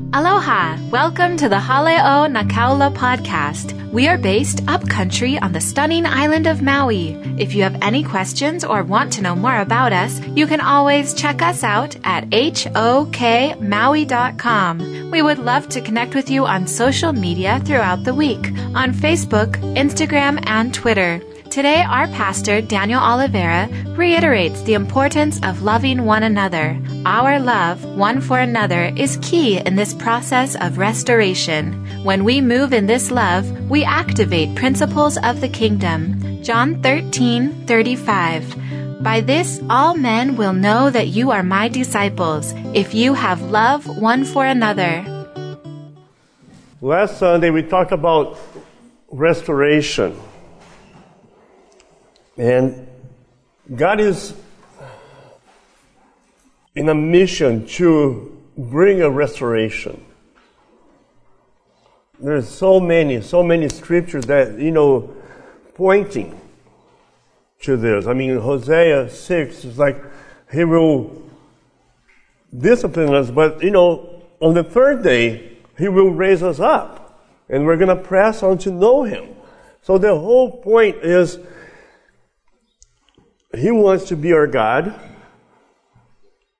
Aloha! Welcome to the Haleo Nakaula podcast. We are based upcountry on the stunning island of Maui. If you have any questions or want to know more about us, you can always check us out at hokmaui.com. We would love to connect with you on social media throughout the week on Facebook, Instagram, and Twitter. Today, our pastor, Daniel Oliveira, reiterates the importance of loving one another. Our love, one for another, is key in this process of restoration. When we move in this love, we activate principles of the kingdom. John 13, 35. By this, all men will know that you are my disciples, if you have love one for another. Last Sunday, we talked about restoration. And God is in a mission to bring a restoration. There's so many, so many scriptures that, you know, pointing to this. I mean, Hosea 6 is like, he will discipline us, but, you know, on the third day, he will raise us up. And we're going to press on to know him. So the whole point is, he wants to be our God.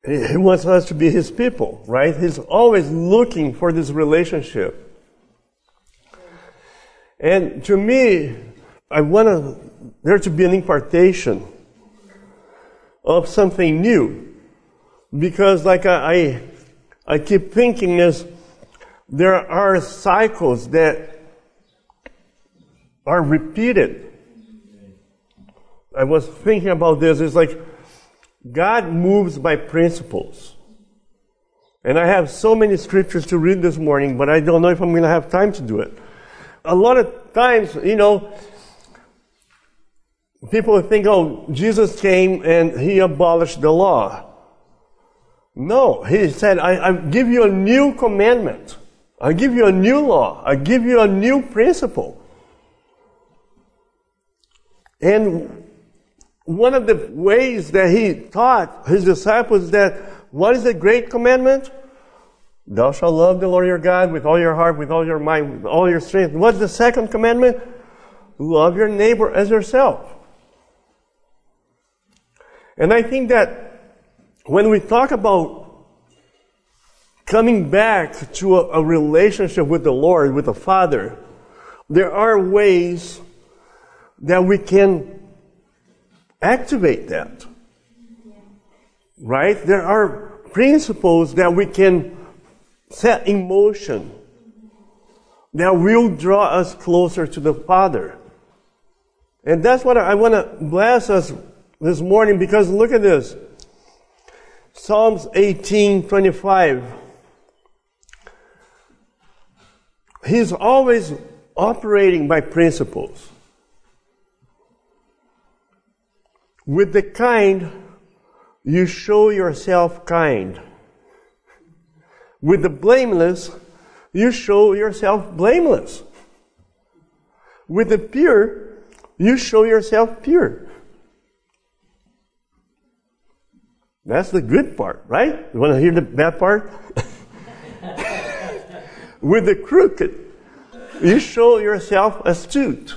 He wants us to be His people, right? He's always looking for this relationship. And to me, I want there to be an impartation of something new. Because like I, I, I keep thinking is, there are cycles that are repeated I was thinking about this. It's like God moves by principles. And I have so many scriptures to read this morning, but I don't know if I'm going to have time to do it. A lot of times, you know, people think, oh, Jesus came and he abolished the law. No, he said, I, I give you a new commandment. I give you a new law. I give you a new principle. And one of the ways that he taught his disciples that what is the great commandment? Thou shalt love the Lord your God with all your heart, with all your mind, with all your strength. What's the second commandment? Love your neighbor as yourself. And I think that when we talk about coming back to a, a relationship with the Lord, with the Father, there are ways that we can activate that. Right? There are principles that we can set in motion that will draw us closer to the Father. And that's what I want to bless us this morning because look at this. Psalms 18, 25. He's always operating by principles. With the kind, you show yourself kind. With the blameless, you show yourself blameless. With the pure, you show yourself pure. That's the good part, right? You want to hear the bad part? With the crooked, you show yourself astute.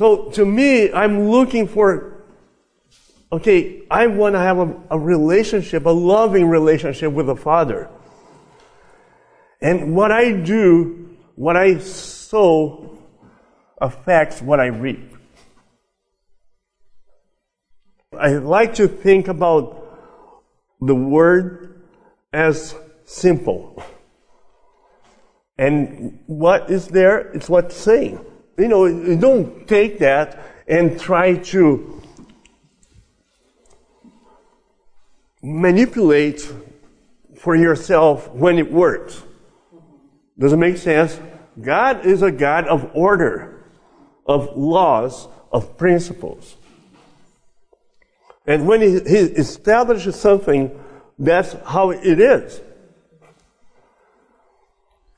So to me, I'm looking for, okay, I want to have a, a relationship, a loving relationship with the Father. And what I do, what I sow, affects what I reap. I like to think about the word as simple. And what is there? It's what's saying. You know, don't take that and try to manipulate for yourself when it works. Does it make sense? God is a God of order, of laws, of principles. And when he, he establishes something, that's how it is.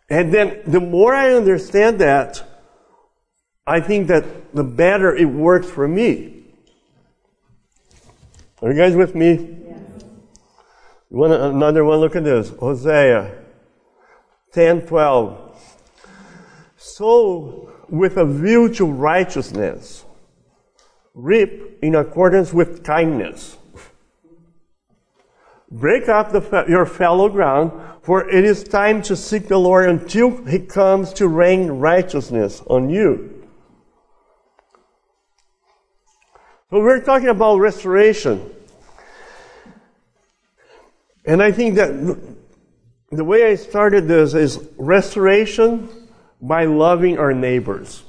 And then the more I understand that, I think that the better it works for me. Are you guys with me? One, another one, look at this. Hosea 10 12. Sow with a view to righteousness, reap in accordance with kindness. Break up the, your fallow ground, for it is time to seek the Lord until He comes to rain righteousness on you. So we're talking about restoration. And I think that the way I started this is restoration by loving our neighbors.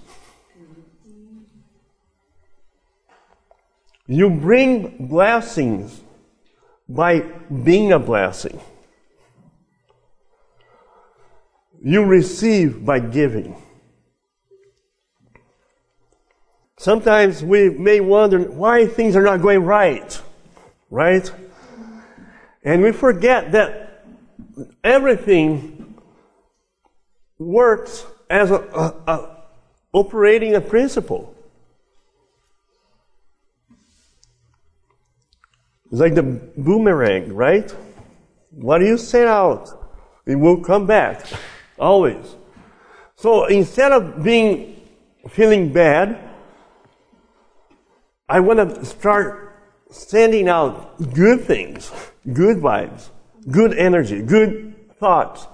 You bring blessings by being a blessing. You receive by giving. Sometimes we may wonder why things are not going right, right? And we forget that everything works as a, a, a operating a principle. It's like the boomerang, right? What you set out, it will come back. Always. So instead of being feeling bad, I want to start sending out good things, good vibes, good energy, good thoughts,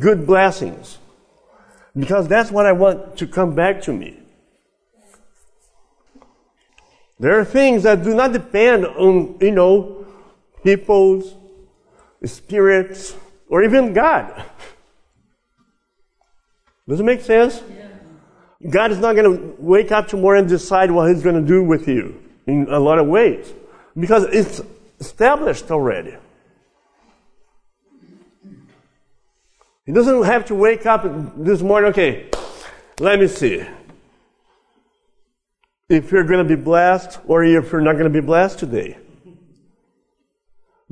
good blessings. Because that's what I want to come back to me. There are things that do not depend on, you know, people's spirits or even God. Does it make sense? Yeah. God is not going to wake up tomorrow and decide what He's going to do with you in a lot of ways because it's established already. He doesn't have to wake up this morning, okay, let me see if you're going to be blessed or if you're not going to be blessed today.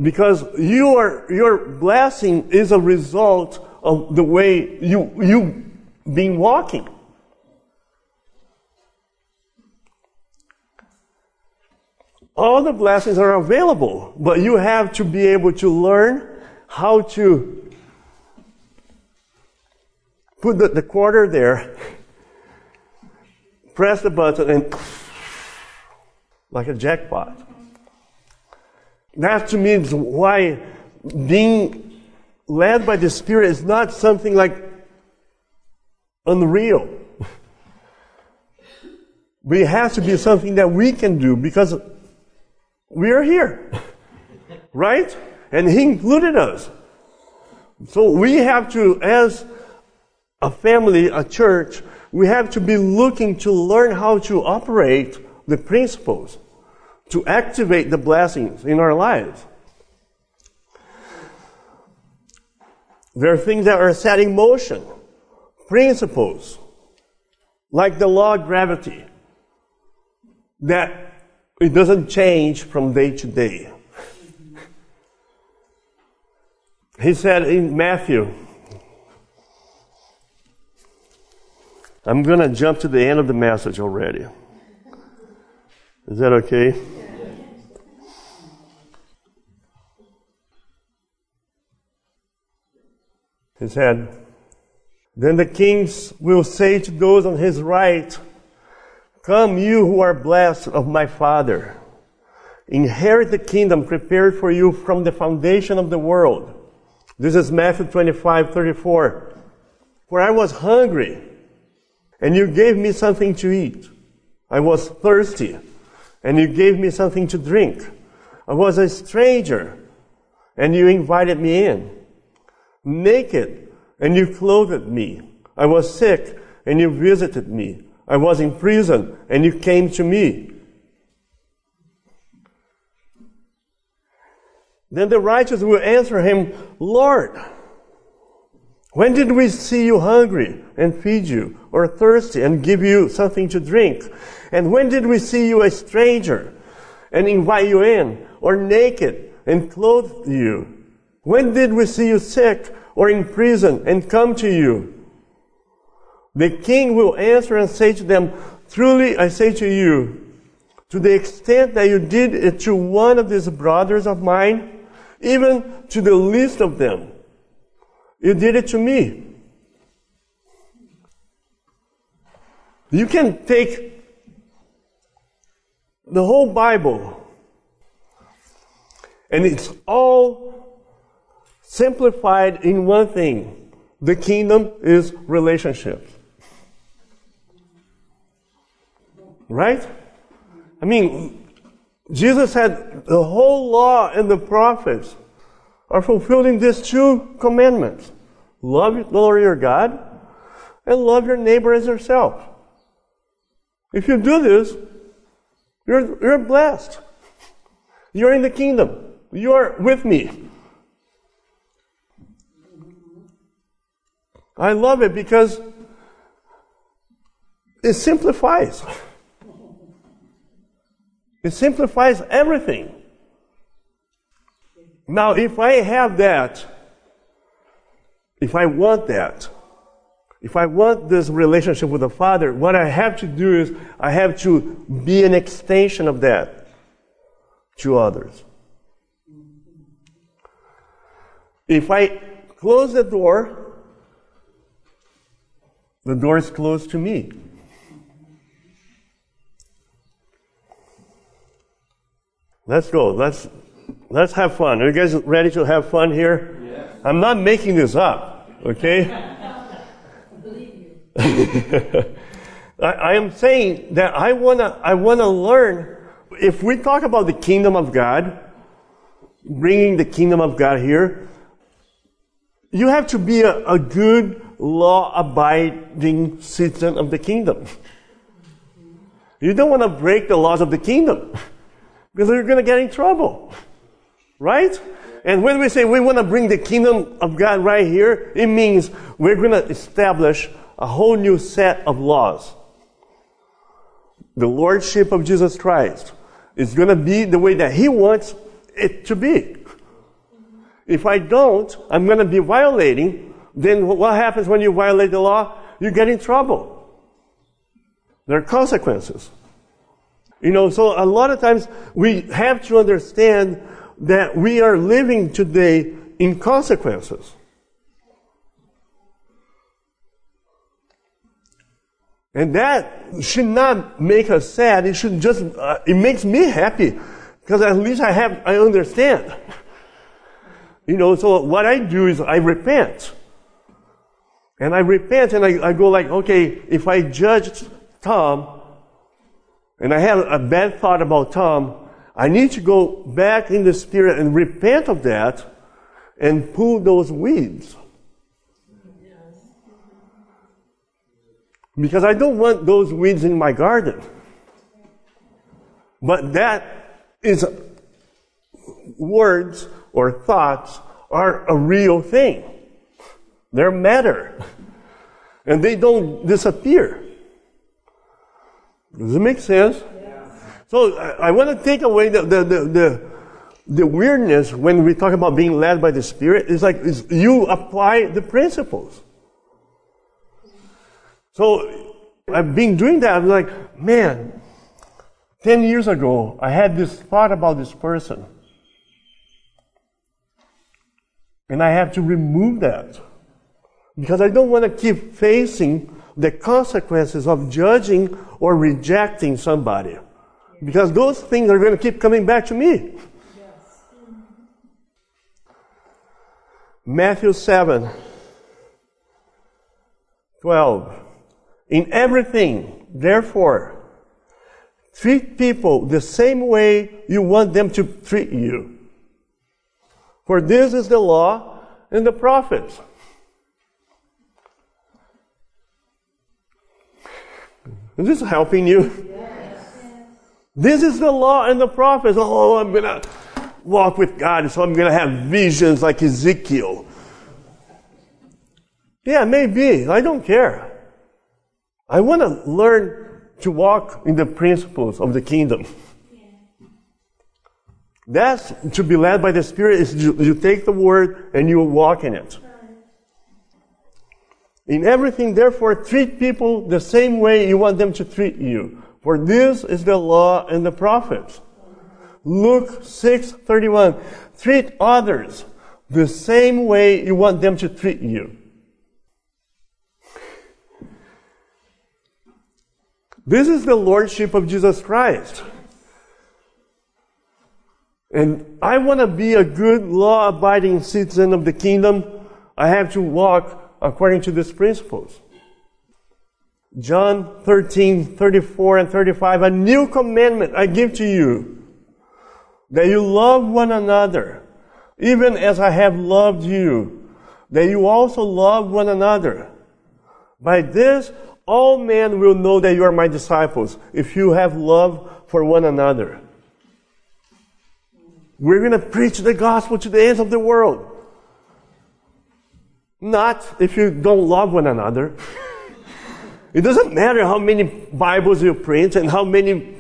Because your, your blessing is a result of the way you, you been walking. All the blessings are available, but you have to be able to learn how to put the, the quarter there press the button and like a jackpot. That to me is why being led by the Spirit is not something like unreal. But it has to be something that we can do because we are here. right? And He included us. So we have to, as a family, a church, we have to be looking to learn how to operate the principles to activate the blessings in our lives. There are things that are set in motion, principles, like the law of gravity, that it doesn't change from day to day. He said in Matthew I'm going to jump to the end of the message already. Is that okay? He said, Then the kings will say to those on his right, Come, you who are blessed of my Father. Inherit the kingdom prepared for you from the foundation of the world. This is Matthew 25, 34. For I was hungry and you gave me something to eat. I was thirsty, and you gave me something to drink. I was a stranger, and you invited me in. Naked, and you clothed me. I was sick, and you visited me. I was in prison, and you came to me. Then the righteous will answer him, Lord, when did we see you hungry and feed you, or thirsty and give you something to drink? And when did we see you a stranger and invite you in, or naked and clothe you? When did we see you sick or in prison and come to you? The king will answer and say to them, Truly I say to you, to the extent that you did it to one of these brothers of mine, even to the least of them. You did it to me. You can take the whole Bible and it's all simplified in one thing. The kingdom is relationships. Right? I mean, Jesus said the whole law and the prophets are fulfilling these two commandments. Love the Lord your God and love your neighbor as yourself. If you do this, you're, you're blessed. You're in the kingdom. You're with me. I love it because it simplifies. It simplifies everything. Now, if I have that, if I want that, if I want this relationship with the Father, what I have to do is I have to be an extension of that to others. If I close the door, the door is closed to me. Let's go. Let's let's have fun. Are you guys ready to have fun here? Yes. I'm not making this up, okay? I, I am saying that I wanna I wanna learn. If we talk about the kingdom of God, bringing the kingdom of God here, you have to be a, a good law abiding citizen of the kingdom. You don't want to break the laws of the kingdom because you're going to get in trouble. Right? And when we say we want to bring the kingdom of God right here, it means we're going to establish a whole new set of laws. The lordship of Jesus Christ is going to be the way that He wants it to be. If I don't, I'm going to be violating. Then what happens when you violate the law? You get in trouble. There are consequences. You know, so a lot of times we have to understand that we are living today in consequences. And that should not make us sad. It should just, uh, it makes me happy because at least I have, I understand. You know, so what I do is I repent. And I repent and I, I go like, okay, if I judged Tom, and I had a bad thought about Tom, I need to go back in the spirit and repent of that and pull those weeds. Because I don't want those weeds in my garden. But that is words or thoughts are a real thing. They're matter. And they don't disappear. Does it make sense? So I, I want to take away the, the, the, the, the weirdness when we talk about being led by the Spirit. It's like it's, you apply the principles. So I've been doing that. I'm like, man, 10 years ago, I had this thought about this person. And I have to remove that. Because I don't want to keep facing the consequences of judging or rejecting somebody. Because those things are going to keep coming back to me. Matthew 7 12. In everything, therefore, treat people the same way you want them to treat you. For this is the law and the prophets. Is this helping you? Yes. This is the law and the prophets. Oh, I'm going to walk with God, so I'm going to have visions like Ezekiel. Yeah, maybe. I don't care. I want to learn to walk in the principles of the kingdom. That's to be led by the Spirit is you, you take the word and you walk in it. In everything, therefore, treat people the same way you want them to treat you. For this is the law and the prophets. Luke 6:31. Treat others the same way you want them to treat you. This is the lordship of Jesus Christ. And I want to be a good law abiding citizen of the kingdom. I have to walk according to these principles. John 13, 34 and 35, a new commandment I give to you, that you love one another, even as I have loved you, that you also love one another. By this, all men will know that you are my disciples, if you have love for one another. We're going to preach the gospel to the ends of the world. Not if you don't love one another. It doesn't matter how many Bibles you print and how many,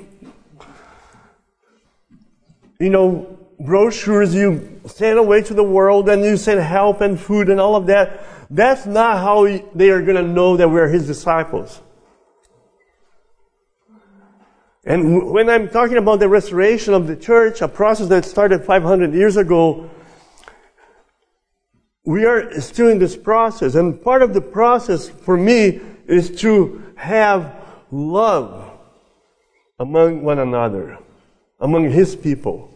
you know, brochures you send away to the world and you send help and food and all of that. That's not how they are going to know that we're His disciples. And when I'm talking about the restoration of the church, a process that started 500 years ago, we are still in this process. And part of the process for me is to have love among one another, among his people.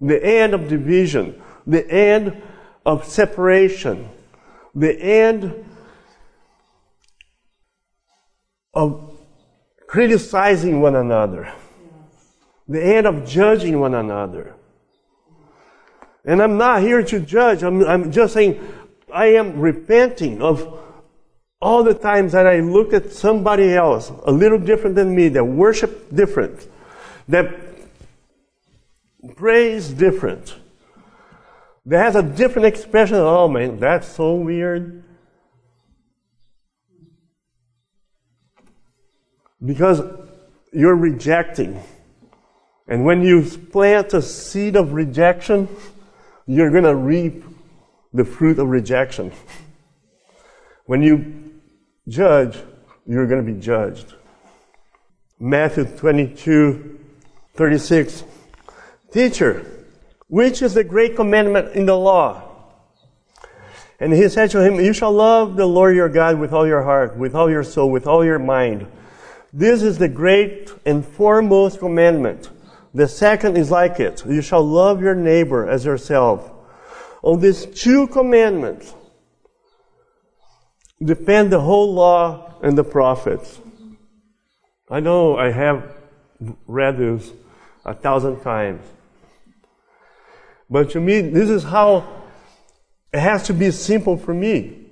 The end of division, the end of separation, the end of criticizing one another, the end of judging one another. And I'm not here to judge. I'm, I'm just saying I am repenting of all the times that I looked at somebody else, a little different than me, that worship different, that praise different, that has a different expression. Oh man, that's so weird. Because you're rejecting. And when you plant a seed of rejection, you're going to reap the fruit of rejection. When you judge, you're going to be judged. Matthew 22, 36. Teacher, which is the great commandment in the law? And he said to him, You shall love the Lord your God with all your heart, with all your soul, with all your mind. This is the great and foremost commandment. The second is like it. You shall love your neighbor as yourself. On these two commandments depend the whole law and the prophets. I know I have read this a thousand times. But to me, this is how it has to be simple for me.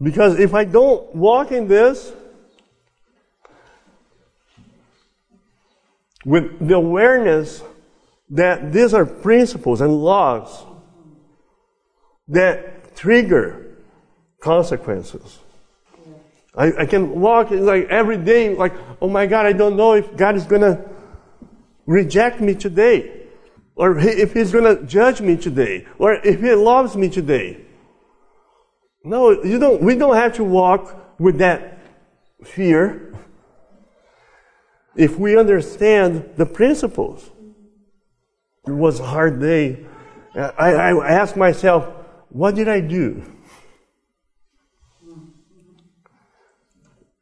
Because if I don't walk in this, with the awareness that these are principles and laws that trigger consequences. I, I can walk like every day, like, oh my God, I don't know if God is going to reject me today, or if He's going to judge me today, or if He loves me today. No, you don't, we don't have to walk with that fear if we understand the principles. It was a hard day. I, I asked myself, what did I do?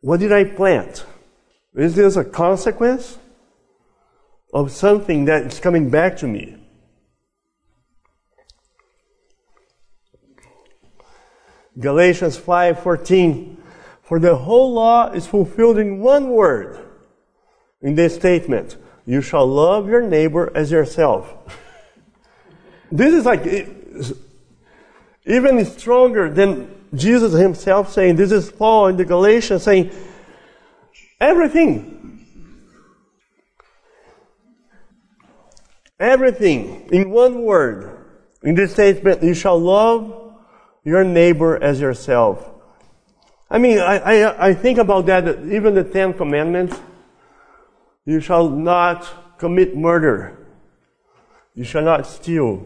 What did I plant? Is this a consequence of something that is coming back to me? Galatians 5:14 For the whole law is fulfilled in one word in this statement you shall love your neighbor as yourself. this is like even stronger than Jesus himself saying, this is Paul in the Galatians saying, everything, everything in one word, in this statement, you shall love your neighbor as yourself. I mean, I, I, I think about that, even the Ten Commandments, you shall not commit murder. You shall not steal,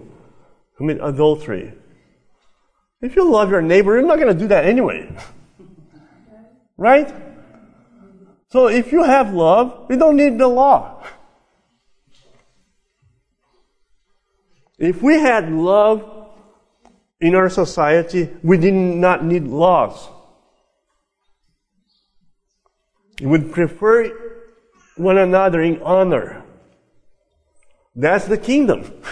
commit adultery. If you love your neighbor, you're not going to do that anyway. Right? So if you have love, you don't need the law. If we had love in our society, we did not need laws. We would prefer one another in honor. That's the kingdom.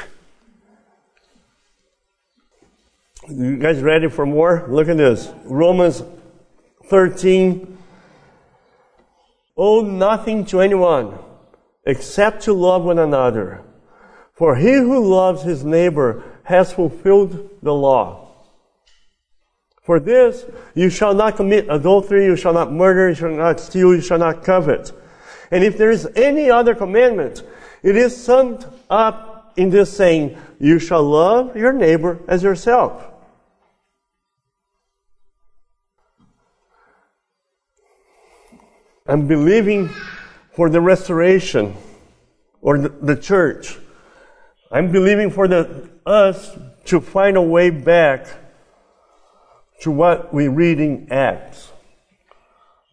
You guys ready for more? Look at this. Romans 13. Owe nothing to anyone except to love one another. For he who loves his neighbor has fulfilled the law. For this, you shall not commit adultery, you shall not murder, you shall not steal, you shall not covet. And if there is any other commandment, it is summed up in this saying, you shall love your neighbor as yourself. I'm believing for the restoration or the, the church. I'm believing for the, us to find a way back to what we read in Acts,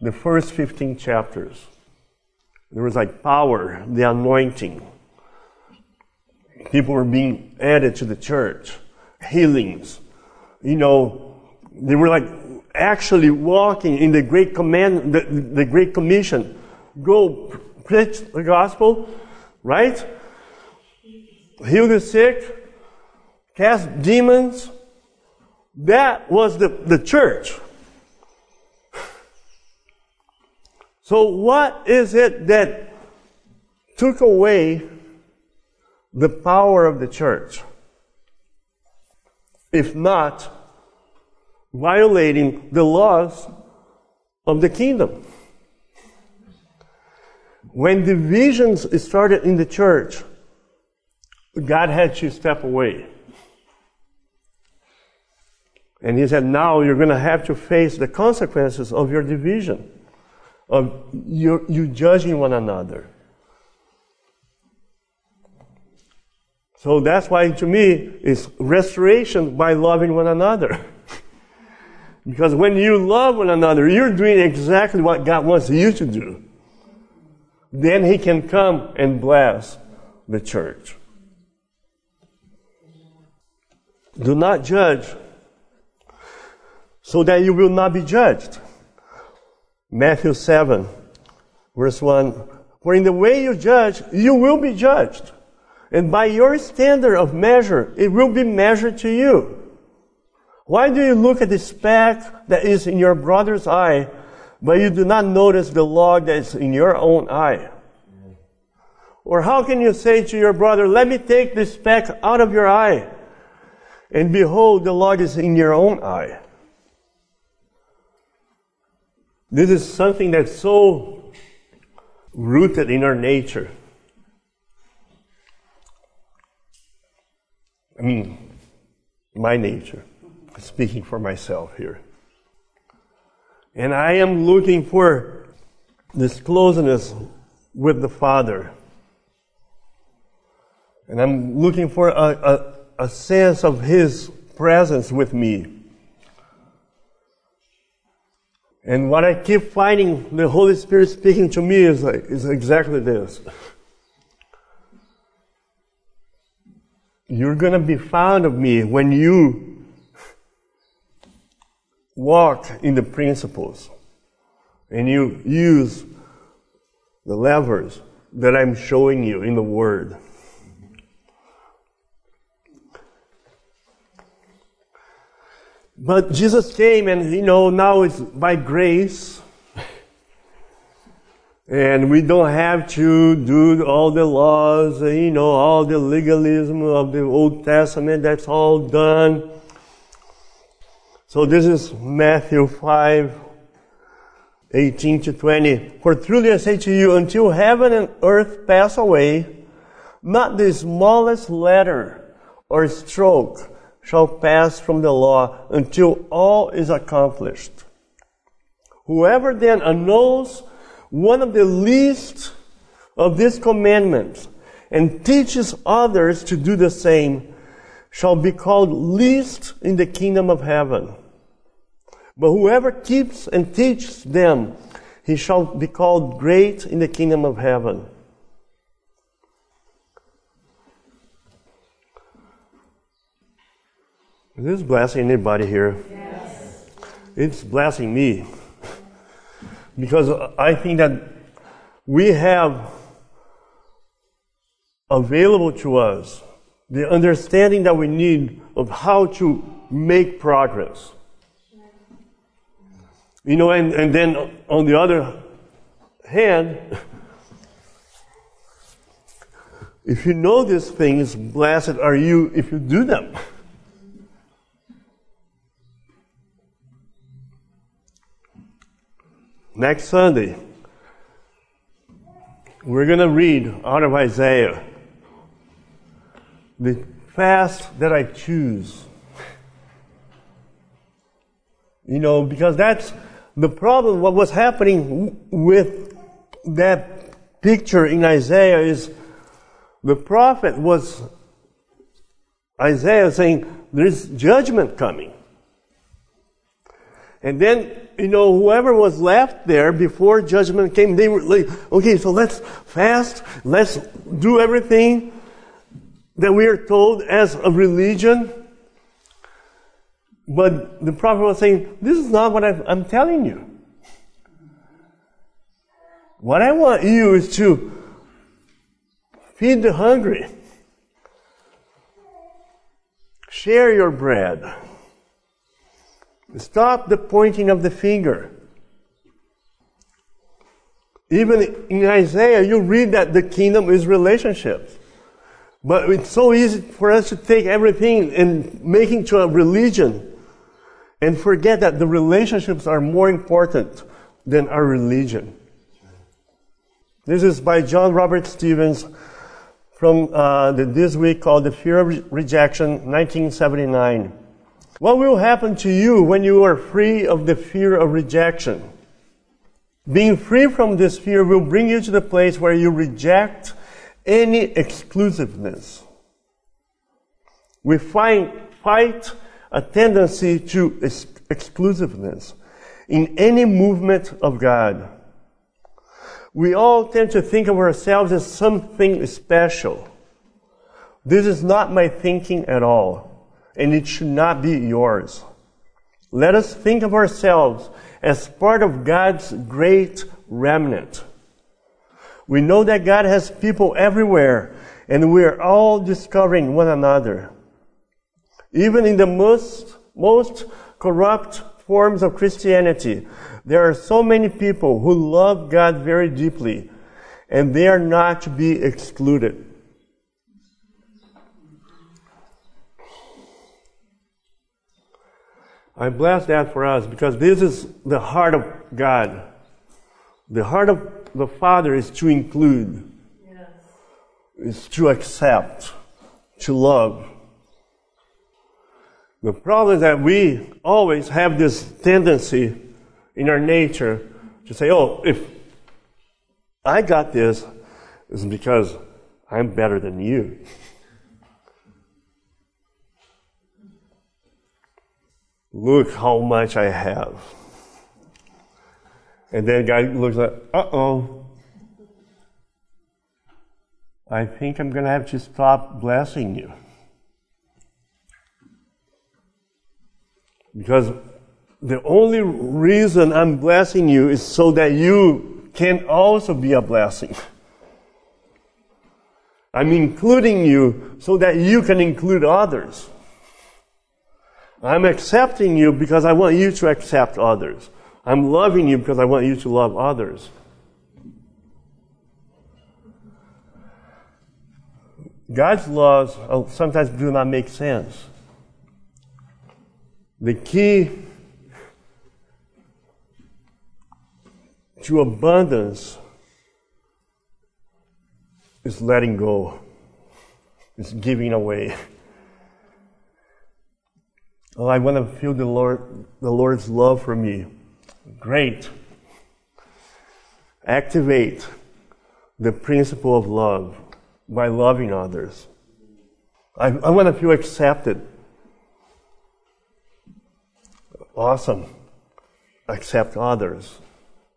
the first 15 chapters. There was like power, the anointing. People were being added to the church, healings. You know, they were like actually walking in the great command, the, the great commission. Go preach the gospel, right? Heal the sick, cast demons. That was the, the church. So what is it that took away the power of the church? If not violating the laws of the kingdom. When divisions started in the church, God had to step away. And he said, now you're going to have to face the consequences of your division, of your, you judging one another. So that's why to me it's restoration by loving one another. because when you love one another, you're doing exactly what God wants you to do. Then he can come and bless the church. Do not judge so that you will not be judged. Matthew 7, verse 1. For in the way you judge, you will be judged. And by your standard of measure, it will be measured to you. Why do you look at the speck that is in your brother's eye, but you do not notice the log that is in your own eye? Or how can you say to your brother, let me take the speck out of your eye, and behold, the log is in your own eye? This is something that's so rooted in our nature. I mean, my nature, speaking for myself here. And I am looking for this closeness with the Father. And I'm looking for a, a, a sense of His presence with me. And what I keep finding the Holy Spirit speaking to me is, like, is exactly this. You're going to be found of me when you walk in the principles and you use the levers that I'm showing you in the Word. But Jesus came and, you know, now it's by grace. And we don't have to do all the laws, you know, all the legalism of the Old Testament. That's all done. So this is Matthew 5, 18 to 20. For truly I say to you, until heaven and earth pass away, not the smallest letter or stroke shall pass from the law until all is accomplished. Whoever then annuls one of the least of these commandments and teaches others to do the same shall be called least in the kingdom of heaven. But whoever keeps and teaches them, he shall be called great in the kingdom of heaven. Is this blessing anybody here? Yes. It's blessing me. Because I think that we have available to us the understanding that we need of how to make progress. You know, and, and then on the other hand, if you know these things, blessed are you if you do them. Next Sunday, we're going to read out of Isaiah the fast that I choose. You know, because that's the problem. What was happening with that picture in Isaiah is the prophet was Isaiah saying, There's judgment coming. And then, you know, whoever was left there before judgment came, they were like, okay, so let's fast, let's do everything that we are told as a religion. But the prophet was saying, this is not what I'm telling you. What I want you is to feed the hungry. Share your bread. Stop the pointing of the finger. Even in Isaiah, you read that the kingdom is relationships. But it's so easy for us to take everything and make it to a religion and forget that the relationships are more important than our religion. This is by John Robert Stevens from uh, the, this week called The Fear of Rejection, 1979. What will happen to you when you are free of the fear of rejection? Being free from this fear will bring you to the place where you reject any exclusiveness. We find, fight a tendency to ex- exclusiveness in any movement of God. We all tend to think of ourselves as something special. This is not my thinking at all and it should not be yours. Let us think of ourselves as part of God's great remnant. We know that God has people everywhere, and we are all discovering one another. Even in the most, most corrupt forms of Christianity, there are so many people who love God very deeply, and they are not to be excluded. I bless that for us because this is the heart of God. The heart of the Father is to include, is to accept, to love. The problem is that we always have this tendency in our nature to say, oh, if I got this, it's because I'm better than you. Look how much I have. And then God looks like, uh oh. I think I'm going to have to stop blessing you. Because the only reason I'm blessing you is so that you can also be a blessing. I'm including you so that you can include others. I'm accepting you because I want you to accept others. I'm loving you because I want you to love others. God's laws oh, sometimes do not make sense. The key to abundance is letting go, is giving away. Oh, I want to feel the Lord, the Lord's love for me. Great. Activate the principle of love by loving others. I, I want to feel accepted. Awesome. Accept others.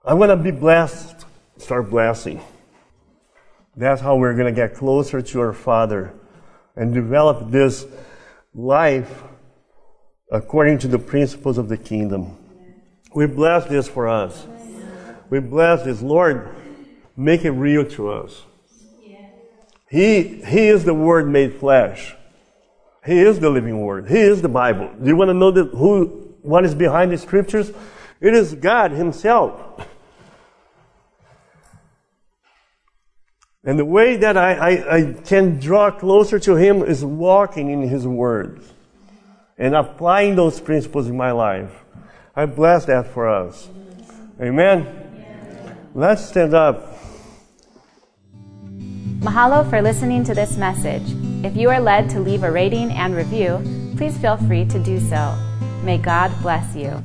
I want to be blessed. Start blessing. That's how we're going to get closer to our Father and develop this life according to the principles of the kingdom. We bless this for us. We bless this. Lord, make it real to us. He, he is the Word made flesh. He is the living Word. He is the Bible. Do you want to know the, who, what is behind the scriptures? It is God Himself. And the way that I, I, I can draw closer to Him is walking in His words and applying those principles in my life. I bless that for us. Amen. Let's stand up. Mahalo for listening to this message. If you are led to leave a rating and review, please feel free to do so. May God bless you.